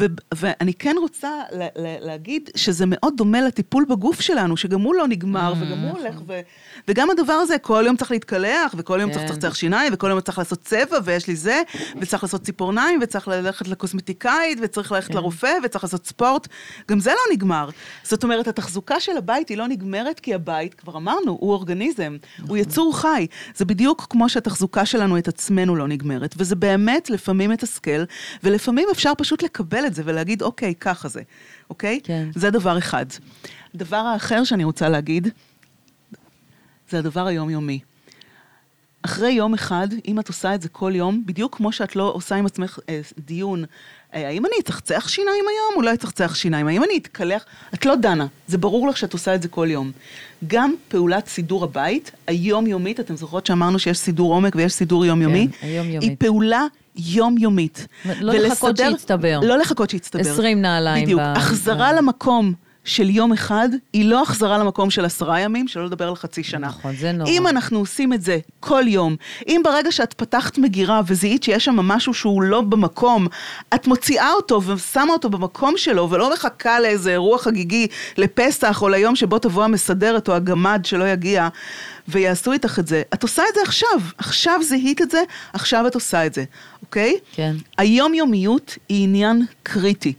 ו- ואני כן רוצה לה- לה- להגיד שזה מאוד דומה לטיפול בגוף שלנו, שגם הוא לא נגמר, וגם הוא הולך ו... וגם הדבר הזה, כל יום צריך להתקלח, וכל יום צריך כן. לצחצח שיניים, וכל יום צריך לעשות צבע, ויש לי זה, וצריך לעשות ציפורניים, וצריך ללכת לקוסמטיקאית, וצריך ללכת לרופא, וצריך לעשות ספורט. גם זה לא נגמר. זאת אומרת, התחזוקה של הבית היא לא נגמרת, כי הבית, כבר אמרנו, הוא אורגניזם, הוא יצור חי. זה בדיוק כמו שהתחזוקה שלנו את עצמנו לא נגמרת, וזה באמת לפעמים מתסכל, ולפעמים אפשר פשוט לקבל את זה ולהגיד, אוקיי, ככה זה, אוקיי? כן. זה דבר אחד. דבר האחר שאני רוצה להגיד, זה הדבר היומיומי. אחרי יום אחד, אם את עושה את זה כל יום, בדיוק כמו שאת לא עושה עם עצמך אה, דיון, אה, האם אני אצחצח שיניים היום או לא אצחצח שיניים? האם אני אתקלח? את לא דנה, זה ברור לך שאת עושה את זה כל יום. גם פעולת סידור הבית, היומיומית, אתם זוכרות שאמרנו שיש סידור עומק ויש סידור יומיומי? כן, היומיומית. היא פעולה יומיומית. לא לחכות ולסדר- שיצטבר. לא לחכות שיצטבר. 20 נעליים בדיוק. ב- החזרה ב- למקום של יום אחד, היא לא החזרה למקום של עשרה ימים, שלא לדבר על חצי שנה. נכון, זה נורא. אם אנחנו עושים את זה כל יום, אם ברגע שאת פתחת מגירה וזיהית שיש שם משהו שהוא לא במקום, את מוציאה אותו ושמה אותו במקום שלו, ולא מחכה לאיזה אירוע חגיגי לפסח או ליום שבו תבוא המסדרת או הגמד שלא יגיע, ויעשו איתך את זה. את עושה את זה עכשיו. עכשיו זיהית את זה, עכשיו את עושה את זה, אוקיי? כן. היומיומיות היא עניין קריטי.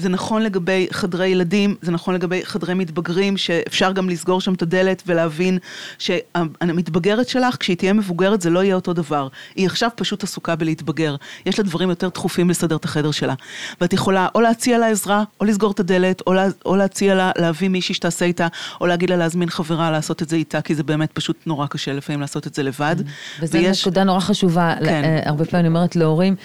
זה נכון לגבי חדרי ילדים, זה נכון לגבי חדרי מתבגרים, שאפשר גם לסגור שם את הדלת ולהבין שהמתבגרת שלך, כשהיא תהיה מבוגרת, זה לא יהיה אותו דבר. היא עכשיו פשוט עסוקה בלהתבגר. יש לה דברים יותר דחופים לסדר את החדר שלה. ואת יכולה או להציע לה עזרה, או לסגור את הדלת, או, לה, או להציע לה להביא מישהי שתעשה איתה, או להגיד לה להזמין חברה לעשות את זה איתה, כי זה באמת פשוט נורא קשה לפעמים לעשות את זה לבד. וזו ויש- נקודה נורא חשובה, כן. אה, הרבה פעמים אני אומרת להורים,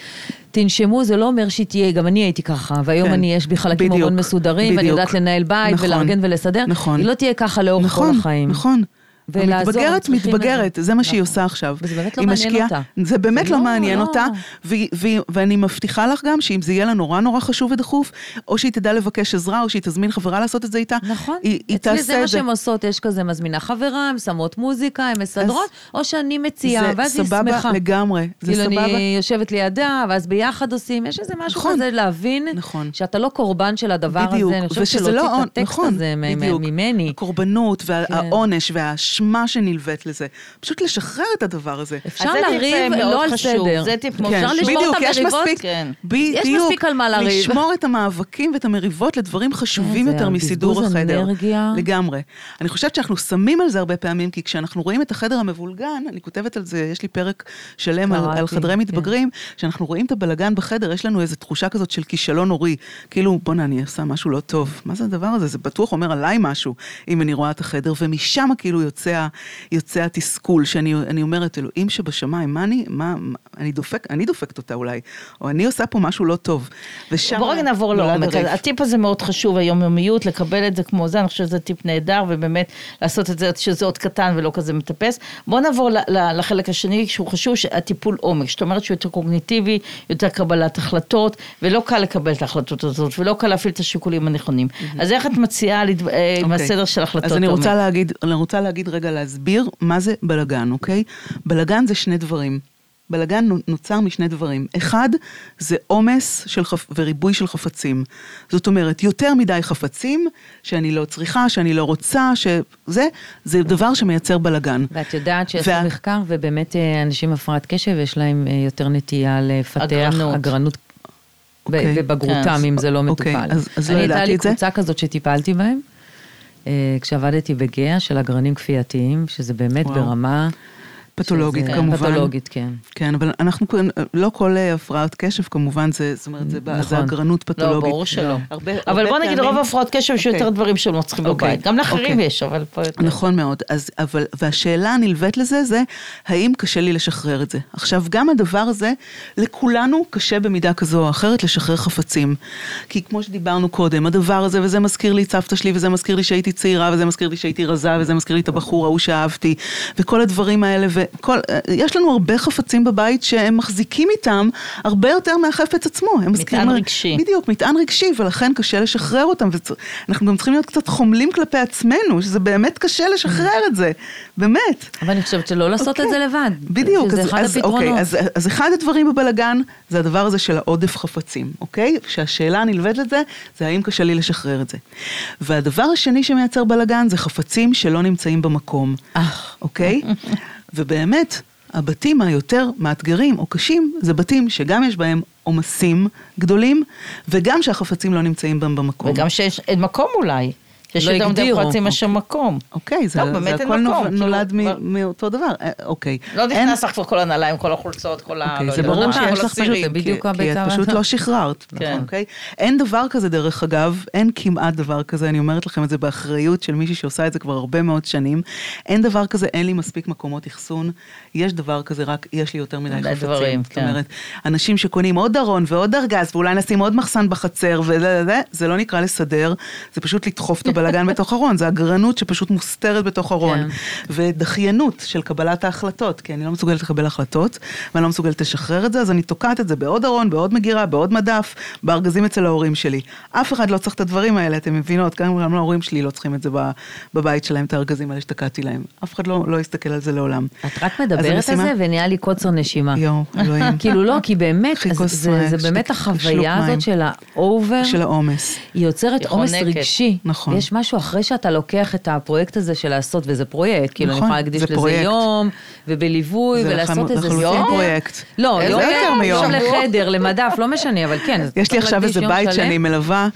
תנשמו, זה לא אומר שהיא תהיה, גם אני הייתי ככה, והיום כן. אני, יש בי חלקים מאוד מסודרים, ואני בדיוק. יודעת לנהל בית נכון, ולארגן ולסדר, נכון. היא לא תהיה ככה לאורך נכון, כל החיים. נכון. ולעזור, המתבגרת את מתבגרת, זה. זה מה שהיא נכון. עושה עכשיו. וזה באמת לא מעניין משקיעה- אותה. זה באמת לא לא, מעניין לא. אותה, ו- ו- ואני מבטיחה לך גם שאם זה יהיה לה נורא נורא חשוב ודחוף, או שהיא תדע לבקש עזרה, או שהיא תזמין חברה לעשות את זה איתה, נכון, היא, היא אצלי תעשה זה מה את זה. שהן עושות, יש כזה מזמינה חברה, הן שמות מוזיקה, הן מסדרות, או שאני מציעה, ואז היא סבבה שמחה. לגמרי, זה כאילו סבבה. אני יושבת לידה, ואז ביחד עושים, יש איזה משהו נכון. כזה להבין, נכון. שאתה לא קורבן של הדבר בדיוק, הזה, אני חושבת שלהוציא לא, את הטקסט נכון, הזה. ממני. הקורבנות כן. והעונש והאשמה שנלווית לזה, פשוט לשחרר את הדבר הזה. אפשר לריב אה, מאוד לא על חשוב. סדר. זה טיפ מאוד אפשר חשוב. לשמור את בדיוק, יש המריבות, מספיק, כן. בדיוק, יש מספיק על מה לריב. לשמור את המאבקים ואת המריבות לדברים חשובים זה יותר מסידור החדר. אנרגיה. לגמרי. אני חושבת שאנחנו שמים על זה הרבה פעמים, כי כשאנחנו רואים את החדר המבולגן, אני כותבת על זה, יש לי פרק שלם על, על חדרי כן. מתבגרים, כשאנחנו רואים את הבלגן בחדר, יש לנו איזו תחושה כזאת של כישלון הורי. כאילו, בואנה, אני עושה משהו לא טוב. מה זה הדבר הזה? זה בטוח אומר עליי משהו, אם אני רואה את החדר, ומשם כאילו יוצא, ה- יוצא התסכול, שאני אני אומרת, אלוהים שבשמיים, מה אני, מה, מה- אני דופק, אני דופקת אותה אולי, או אני עושה פה משהו לא טוב. ושם בוא רגע נעבור לעומק. הטיפ הזה מאוד חשוב, היומיומיות, לקבל את זה כמו זה, אני חושבת שזה טיפ נהדר, ובאמת לעשות את זה שזה עוד קטן ולא כזה מטפס. בוא נעבור לחלק השני, שהוא חשוב, הטיפול עומק. זאת אומרת שהוא יותר קוגניטיבי, יותר קבלת החלטות, ולא קל לקבל את ההחלטות הזאת, ולא קל להפעיל את השיקולים הנכונים. אז איך את מציעה לד- אה, אוקיי. של החלטות אז אני עומק? רוצה להגיד, אני רוצה להגיד רגע, להסביר מה זה בלגן, אוקיי? בלגן זה שני דברים. בלגן נו- נוצר משני דברים. אחד, זה עומס של חפ... וריבוי של חפצים. זאת אומרת, יותר מדי חפצים שאני לא צריכה, שאני לא רוצה, שזה, זה דבר שמייצר בלגן. ואת יודעת שעשו וה- מחקר, ובאמת אה, אנשים עם הפרעת קשב, יש להם אה, יותר נטייה לפתח אגרנות. אגרנות. ב- אוקיי. בבגרותם, כן. אם זה לא אוקיי, מטופל. אז- אז לא אני הייתה ידעתי לי את זה. קבוצה כזאת שטיפלתי בהם, כשעבדתי בגאה של אגרנים כפייתיים, שזה באמת וואו. ברמה... פתולוגית שזה- כמובן. פתולוגית, כן. כן, אבל אנחנו, לא כל אה, הפרעת קשב כמובן, זה, זאת אומרת, זה, נכון. זה. אגרנות לא, פתולוגית. ברור שלא. הרבה- אבל הרבה בוא נגיד, רוב הפרעות קשב יש אוקיי. יותר דברים שהם לא צריכים אוקיי, בבית. גם לאחרים אוקיי. יש, אבל פה יותר. נכון מאוד, אז, אבל, והשאלה הנלווית לזה זה, האם קשה לי לשחרר את זה? עכשיו, גם הדבר הזה, לכולנו קשה במידה כזו או אחרת לשחרר חפצים. כי כמו שדיברנו קודם, הדבר הזה, וזה מזכיר לי את סבתא שלי, וזה מזכיר לי שהייתי צעירה, וזה מזכיר לי שהייתי רזה, וזה מזכיר לי את הבחור ההוא שאהבתי, וכל הדברים האלה, וכל, יש לנו הרבה חפצים בבית שהם מחזיקים איתם הרבה יותר מהחפץ עצמו. הם מזכירים- רגשי. בדיוק, מטען רגשי, ולכן קשה לשחרר אותם. ואנחנו גם צריכים להיות קצת חומלים כלפי עצמנו, שזה באמת קשה לשחרר את זה, באמת. אבל אני חושבת שלא לעשות אוקיי. את זה לבד. בדיוק, שזה אז, אחד אז, הפתרונות. אוקיי, אז, אז אחד הדברים בבלגן זה הדבר הזה של העודף חפצים, אוקיי? שהשאלה הנלווית לזה, זה האם קשה לי לשחרר את זה. והדבר השני שמייצר בלגן זה חפצים שלא נמצאים במקום, אוקיי? ובאמת, הבתים היותר מאתגרים או קשים, זה בתים שגם יש בהם עומסים גדולים, וגם שהחפצים לא נמצאים בהם במקום. וגם שיש מקום אולי. יש לא יותר מדי. פרצים מאשר מקום. אוקיי, זה, לא, זה הכל מקום, כאילו, נולד מ- מאותו דבר, אה, אוקיי. לא נכנס לך כבר כל הנעליים, כל החולצות, כל ה... אוקיי, לא זה ברור שיש לך פשוט. זה בדיוק כי- כי הביצה את פשוט. לא שחררת, כן. נכון, אוקיי? אין דבר כזה דרך אגב, אין כמעט דבר כזה, אני אומרת לכם את זה באחריות של מישהי שעושה את זה כבר הרבה מאוד שנים. אין דבר כזה, אין לי מספיק מקומות אחסון, יש דבר כזה, רק יש לי יותר מדי חפצים. זאת כן. אומרת, אנשים שקונים עוד ארון ועוד ארגז, ואולי נשים עוד מחסן בחצר, וזה, זה, זה, זה לא נקרא לסדר, זה פשוט לדחוף את הבלגן בתוך ארון, זה אגרנות שפשוט מוסתרת בתוך ארון. כן. ודחיינות של קבלת ההחלטות, כי אני לא מסוגלת לקבל החלטות, ואני לא מסוגלת לשחרר את זה, אז אני תוקעת את זה בעוד ארון, בעוד מגירה, בעוד מדף, בארגזים אצל ההורים שלי. אף אחד לא צריך את הדברים האלה, אתם מבינות, גם ההורים שלי לא צריכים את זה ב- בבית שלהם, את הארגזים האלה שתקעתי להם. אף אחד לא, לא יסתכל על זה לעולם. את רק מדברת על המשימה- זה ונהיה לי קוצר נשימה. יואו, אלוהים. כאילו לא, כי באמת, זה, זה שתי- באמת החוויה. הזאת של ה over, של העומס. היא יוצרת עומס. רגשי. נכון. יש משהו אחרי שאתה לוקח את הפרויקט הזה של לעשות, וזה פרויקט, כאילו אני נכון, יכולה להקדיש זה לזה פרויקט. יום, ובליווי, זה ולעשות לחלוטין איזה סדר. פרויקט. לא, איזה יום יום, לחדר, למדף, לא משנה, אבל כן. יש לי עכשיו איזה בית. שאני מלווה,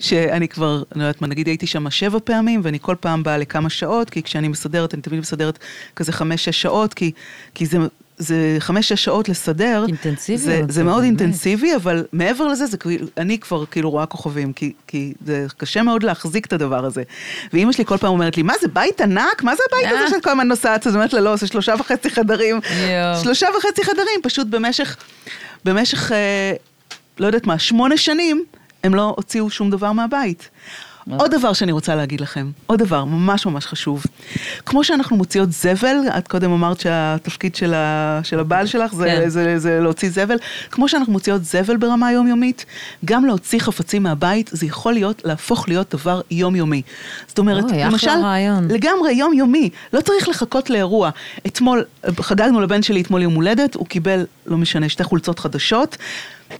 שאני כבר, אני לא יודעת מה, נגיד הייתי שם שבע פעמים, ואני כל פעם באה לכמה שעות, כי כשאני מסדרת, אני תמיד מסדרת כזה חמש-שש שעות, כי, כי זה... זה חמש-שש שעות לסדר, אינטנסיביות, זה, זה זה מאוד באמת. אינטנסיבי, אבל מעבר לזה, זה, כאילו- אני כבר כאילו רואה כוכבים, כי, כי זה קשה מאוד להחזיק את הדבר הזה. ואימא שלי כל פעם אומרת לי, מה זה בית ענק? מה זה הבית אה. הזה שאת כל הזמן נוסעת? אז אומרת לה, לא, זה שלושה וחצי חדרים. שלושה וחצי חדרים, פשוט במשך, במשך, אה, לא יודעת מה, שמונה שנים, הם לא הוציאו שום דבר מהבית. עוד דבר שאני רוצה להגיד לכם, עוד דבר ממש ממש חשוב. כמו שאנחנו מוציאות זבל, את קודם אמרת שהתפקיד של, ה, של הבעל שלך זה, כן. זה, זה, זה להוציא זבל, כמו שאנחנו מוציאות זבל ברמה יומיומית, גם להוציא חפצים מהבית זה יכול להיות, להפוך להיות דבר יומיומי. זאת אומרת, אוי, למשל, רעיון. לגמרי יומיומי, לא צריך לחכות לאירוע. אתמול, חגגנו לבן שלי אתמול יום הולדת, הוא קיבל, לא משנה, שתי חולצות חדשות.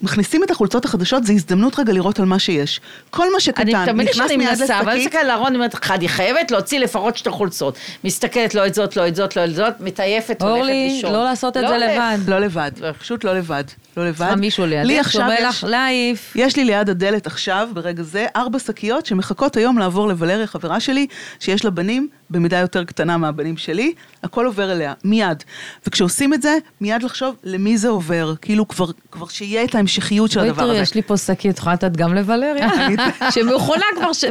מכניסים את החולצות החדשות, זו הזדמנות רגע לראות על מה שיש. כל מה שקטן, אני תמיד נכנס כשאני מיד מנסה, אבל אני לשקית, מסתכלת על אני אומרת, אני חייבת להוציא לפחות שתי חולצות. מסתכלת, לא את זאת, לא את זאת, לא את זאת, מתעייפת, הולכת אורלי, לישון. לא לעשות את זה הולך. לבד. לא לבד, פשוט לא לבד, לא לבד. צריכה מישהו לי לידך שאומר יש- לך להעיף. יש לי ליד הדלת עכשיו, ברגע זה, ארבע שקיות שמחכות היום לעבור לוולריה, חברה שלי, שיש לה בנים במידה יותר קטנה מהבנים שלי, הכל עובר אליה, מיד. וכשעושים את זה, מיד לחשוב למי זה עובר, כאילו כבר, כבר שיהיה את ההמשכיות של בואי הדבר תראי, הזה. יש לי פה שקית, יכולה לתת גם לוולריה, שמוכנה כבר, ש-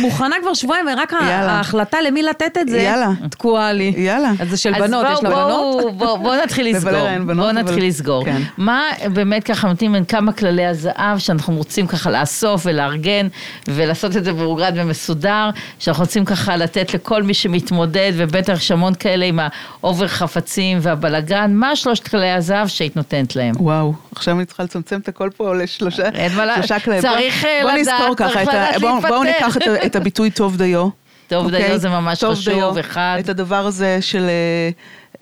מוכנה כבר שבועיים, ורק. ההחלטה למי לתת את זה, יאללה. תקועה לי. יאללה. אז זה של אז בנות, בואו- יש לה בנות? בואו- בואו בואו נתחיל לסגור. לוולריה אין בנות, בואו אבל- נתחיל לסגור. כן. מה באמת ככה נותנים בין כמה כללי הזהב שאנחנו רוצים ככה לאסוף ולארגן ולעשות את זה מאורגן ומסודר, שאנחנו רוצים ככה לתת לכל מי שמתמודד, ובטח יש המון כאלה עם ה over חפצים והבלגן, מה שלושת כללי הזהב שהיית נותנת להם? וואו, עכשיו אני צריכה לצמצם את הכל פה לשלושה כללים. צריך, אה, לדעת, צריך לדעת בואו- בואו להתפטר. ניקח את הביטוי טוב דיו. טוב דיו אוקיי? זה ממש טוב חשוב, דיו. אחד. את הדבר הזה של אה,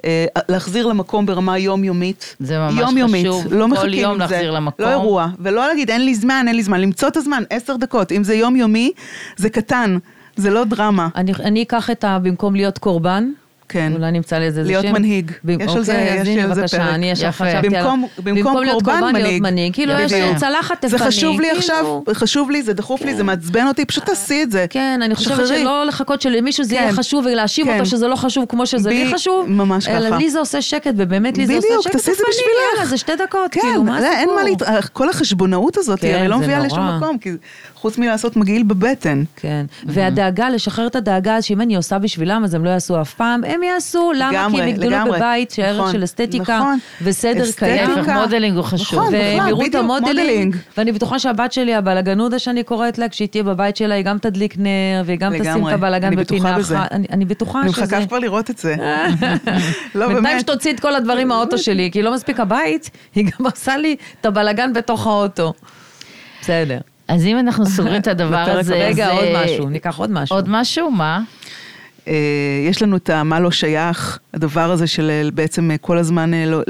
אה, להחזיר למקום ברמה יומיומית. זה ממש יומיומית, חשוב. לא כל יום עם זה. להחזיר למקום. לא אירוע, ולא להגיד אין לי זמן, אין לי זמן, למצוא את הזמן, עשר דקות. אם זה יומיומי, זה קטן, זה לא דרמה. אני, אני אקח את ה... במקום להיות קורבן, כן. אולי נמצא לי איזה שם. להיות מנהיג. ב- יש על זה- אוקיי, יש על זה פרק. אני ישר. חשבתי על... במקום, במקום להיות קורבן להיות מנהיג. מנהיג. כאילו יש בדיוק. לנו צלחת תפנים. זה חשוב לי כאילו- עכשיו, חשוב לי, זה דחוף לי, זה מעצבן אותי, פשוט תעשי את זה. כן, אני חושבת. שלא לחכות שלמישהו זה יהיה כן. חשוב ולהאשים כן. אותו שזה לא חשוב כמו שזה לי חשוב. ממש אלא ככה. לי זה עושה שקט, ובאמת לי זה עושה בדיוק, שקט. תעשי את זה תפני, בשבילך. יאללה, זה שתי דקות, כן, כאילו, מה לא, הסיפור? כל החשבונאות הזאת, כן, היא לא זה מביאה לשום. מקום, חוץ מלעשות מגעיל בבטן. כן, והדאגה, לשחרר את הדאגה, שאם אני עושה בשבילם, אז הם לא יעשו אף פעם, הם יעשו, למה? כי הם לגמרי, יגדלו לגמרי. בבית שהערך נכון, של אסתטיקה נכון. וסדר. קיים. להפך, modeling הוא חשוב. נכון, בכלל, בדיוק, ה modeling, modeling. ואני בטוחה שהבת שלי, הבלגנודה שאני קוראת לה, כשהיא תהיה בבית שלה, היא גם תדליק נר, והיא גם תשים לגמרי, את הבלגן אני בפינה. אחת. אני- אני בטוחה אני שזה... מחכה כבר לראות את זה. לא, בינתיים באמת. שתוציא את כל הדברים מהאוטו שלי, כי לא מספיק הבית, היא גם עושה לי את הבלגן בתוך האוטו. בסדר. אז אם אנחנו סוגרים את הדבר הזה, רגע, עוד משהו, ניקח עוד משהו. עוד משהו? מה? אה, יש לנו את המה לא שייך, הדבר הזה של אה, בעצם אה, כל הזמן, אה, לא-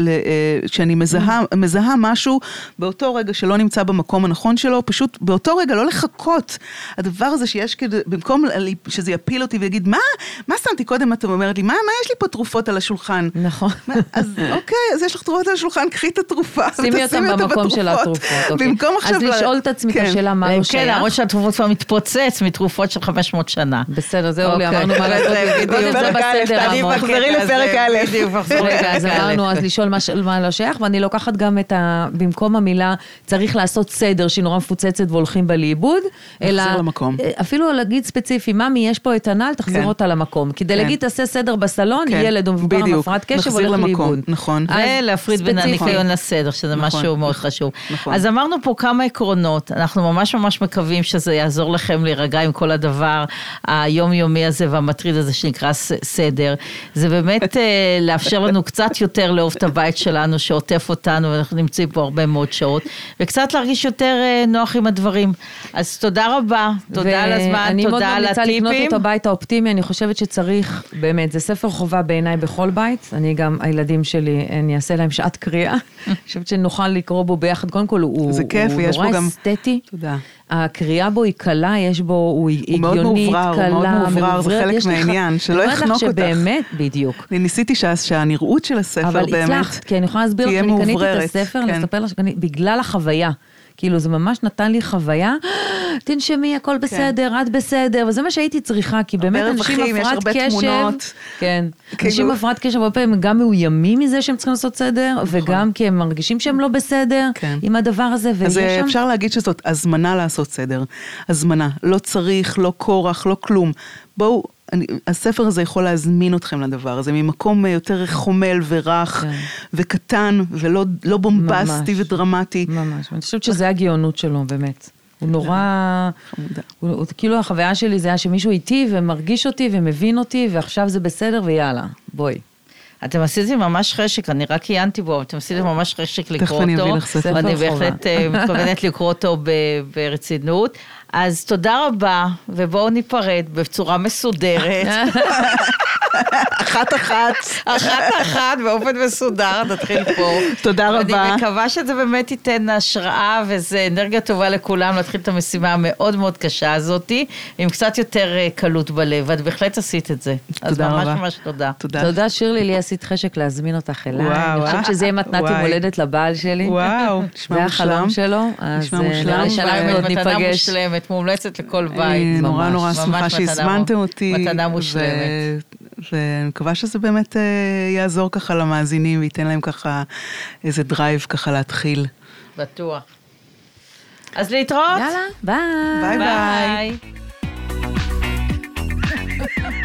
שאני מזהה, מזהה משהו באותו רגע שלא נמצא במקום הנכון שלו, פשוט באותו רגע לא לחכות. הדבר הזה שיש כדי, במקום שזה יפיל אותי ויגיד, מה, מה שמתי קודם, את אומרת לי, מה, מה יש לי פה תרופות על השולחן? נכון. אז אוקיי, אז יש לך תרופות על השולחן, קחי את התרופה שימי אותה במקום של. התרופות. אוקיי. במקום עכשיו... אז לשאול את עצמי את כן. השאלה מה לא כן, שייך. להראות שהתרופות כבר מתפוצץ מתרופות של 500 שנה. בסדר, זהו, אוקיי. אמרנו מה לעשות. בדיוק. קודם זה בסדר, אמור. תחזרי לפרק א'. בדיוק, אז לפרק א'. אמרנו, אז לשאול מה לא שייך, ואני לוקחת גם את ה... במקום המילה צריך לעשות סדר, שהיא נורא מפוצצת והולכים בה לאיבוד, אלא... להחזיר למקום. אה, אפילו להגיד ספציפי, ממי, יש פה את הנ"ל, תחזיר כן. אותה למקום. כדי כן. להגיד, תעשה סדר בסלון, ילד או מבוגר עם. הפרעת קשב הולך לאיבוד. נכון. אז ולהפריד בין. הניקיון לסדר, שזה נכון, משהו מאוד חשוב. נכון. אז אמרנו פה כמה עקרונות, אנחנו ממש ממש מקווים שזה יעזור לכם להירגע עם כל הדבר היומיומי הזה והמטריד הזה שנקרא סדר. זה באמת אה, לאפשר לנו קצת יותר לאהוב את הבית שלנו שעוטף אותנו, ואנחנו נמצאים פה הרבה מאוד שעות, וקצת להרגיש יותר אה, נוח עם הדברים. אז תודה רבה, תודה על הזמן, ואני מאוד תודה על ממליצה לקנות הטיפים. את הבית האופטימי, אני חושבת שצריך, באמת, זה ספר חובה בעיניי בכל בית. אני גם, הילדים שלי, אני אעשה להם שעת קריאה. אני חושבת שנוכל לקרוא בו ביחד. קודם כל, הוא, כיף, נורא אסתטי. תודה. הקריאה בו היא קלה, יש בו, הוא הוא מאוד הגיונית, מאוברר, הוא קלה, מאוד מאוברר, זה מאובררת. חלק יש לך- מהעניין, שלא אני אומרת יחנוק אותך. שבאמת, בדיוק. אני ניסיתי שה- שהנראות של הספר אבל באמת הצלחת, כי אני יכולה להסביר לך, תהיה אני קניתי את מאובררת, הספר, כן. לספר לך, שקני- בגלל החוויה. כאילו, זה ממש נתן לי חוויה, תנשמי, הכל בסדר, את בסדר, וזה מה שהייתי צריכה, כי באמת אנשים יש הפרעת קשב. כן, כאילו- אנשים הפרעת קשב הרבה פעמים גם מאוימים מזה שהם צריכים לעשות סדר, וגם כי הם מרגישים שהם לא בסדר כן. עם הדבר הזה, ויש אז אה, שם... אפשר להגיד שזאת הזמנה לעשות סדר. הזמנה. לא צריך, לא כורח, לא כלום. בואו, אני, הספר הזה יכול להזמין אתכם לדבר הזה, ממקום אה, יותר חומל ורך כן. וקטן ולא לא בומבסטי ממש. ודרמטי. ממש, אני חושבת שזה הגאונות שלו, באמת. הוא נורא. הוא, הוא, כאילו החוויה שלי זה היה שמישהו איתי ומרגיש אותי ומבין אותי ועכשיו זה בסדר ויאללה, בואי. אתם עשיתם ממש חשק, אני רק עיינתי בו, אתם עשיתם ממש חשק לקרוא אותו. אני אביא לך ספר. ואני ספר בהחלט אה, מתכוונת לקרוא אותו ברצינות. אז תודה רבה, ובואו ניפרד בצורה מסודרת. אחת אחת. אחת אחת באופן מסודר, נתחיל פה. תודה רבה. אני מקווה שזה באמת ייתן השראה וזה אנרגיה טובה לכולם להתחיל את המשימה המאוד מאוד קשה הזאתי, עם קצת יותר אה, קלות בלב, ואת בהחלט עשית את זה. אז תודה ממש רבה. ממש תודה. תודה. תודה שירלי, לי עשית חשק להזמין אותך אליי. וואו, אני חושבת? שזה יהיה מתנת יום. הולדת לבעל שלי. וואו, זה נשמע החלום מושלם. שלו, אז נשמע אה, מושלם, נראה לי שאנחנו עוד מתנה ניפגש. מושלמת, מומלצת לכל בית. אני נורא ממש, נורא ממש שמחה שהזמנתם אותי. מתנה מושלמת. ואני מקווה שזה באמת אה, יעזור ככה למאזינים וייתן להם ככה איזה drive ככה להתחיל. בטוח. אז להתראות. יאללה, ביי. ביי ביי. ביי.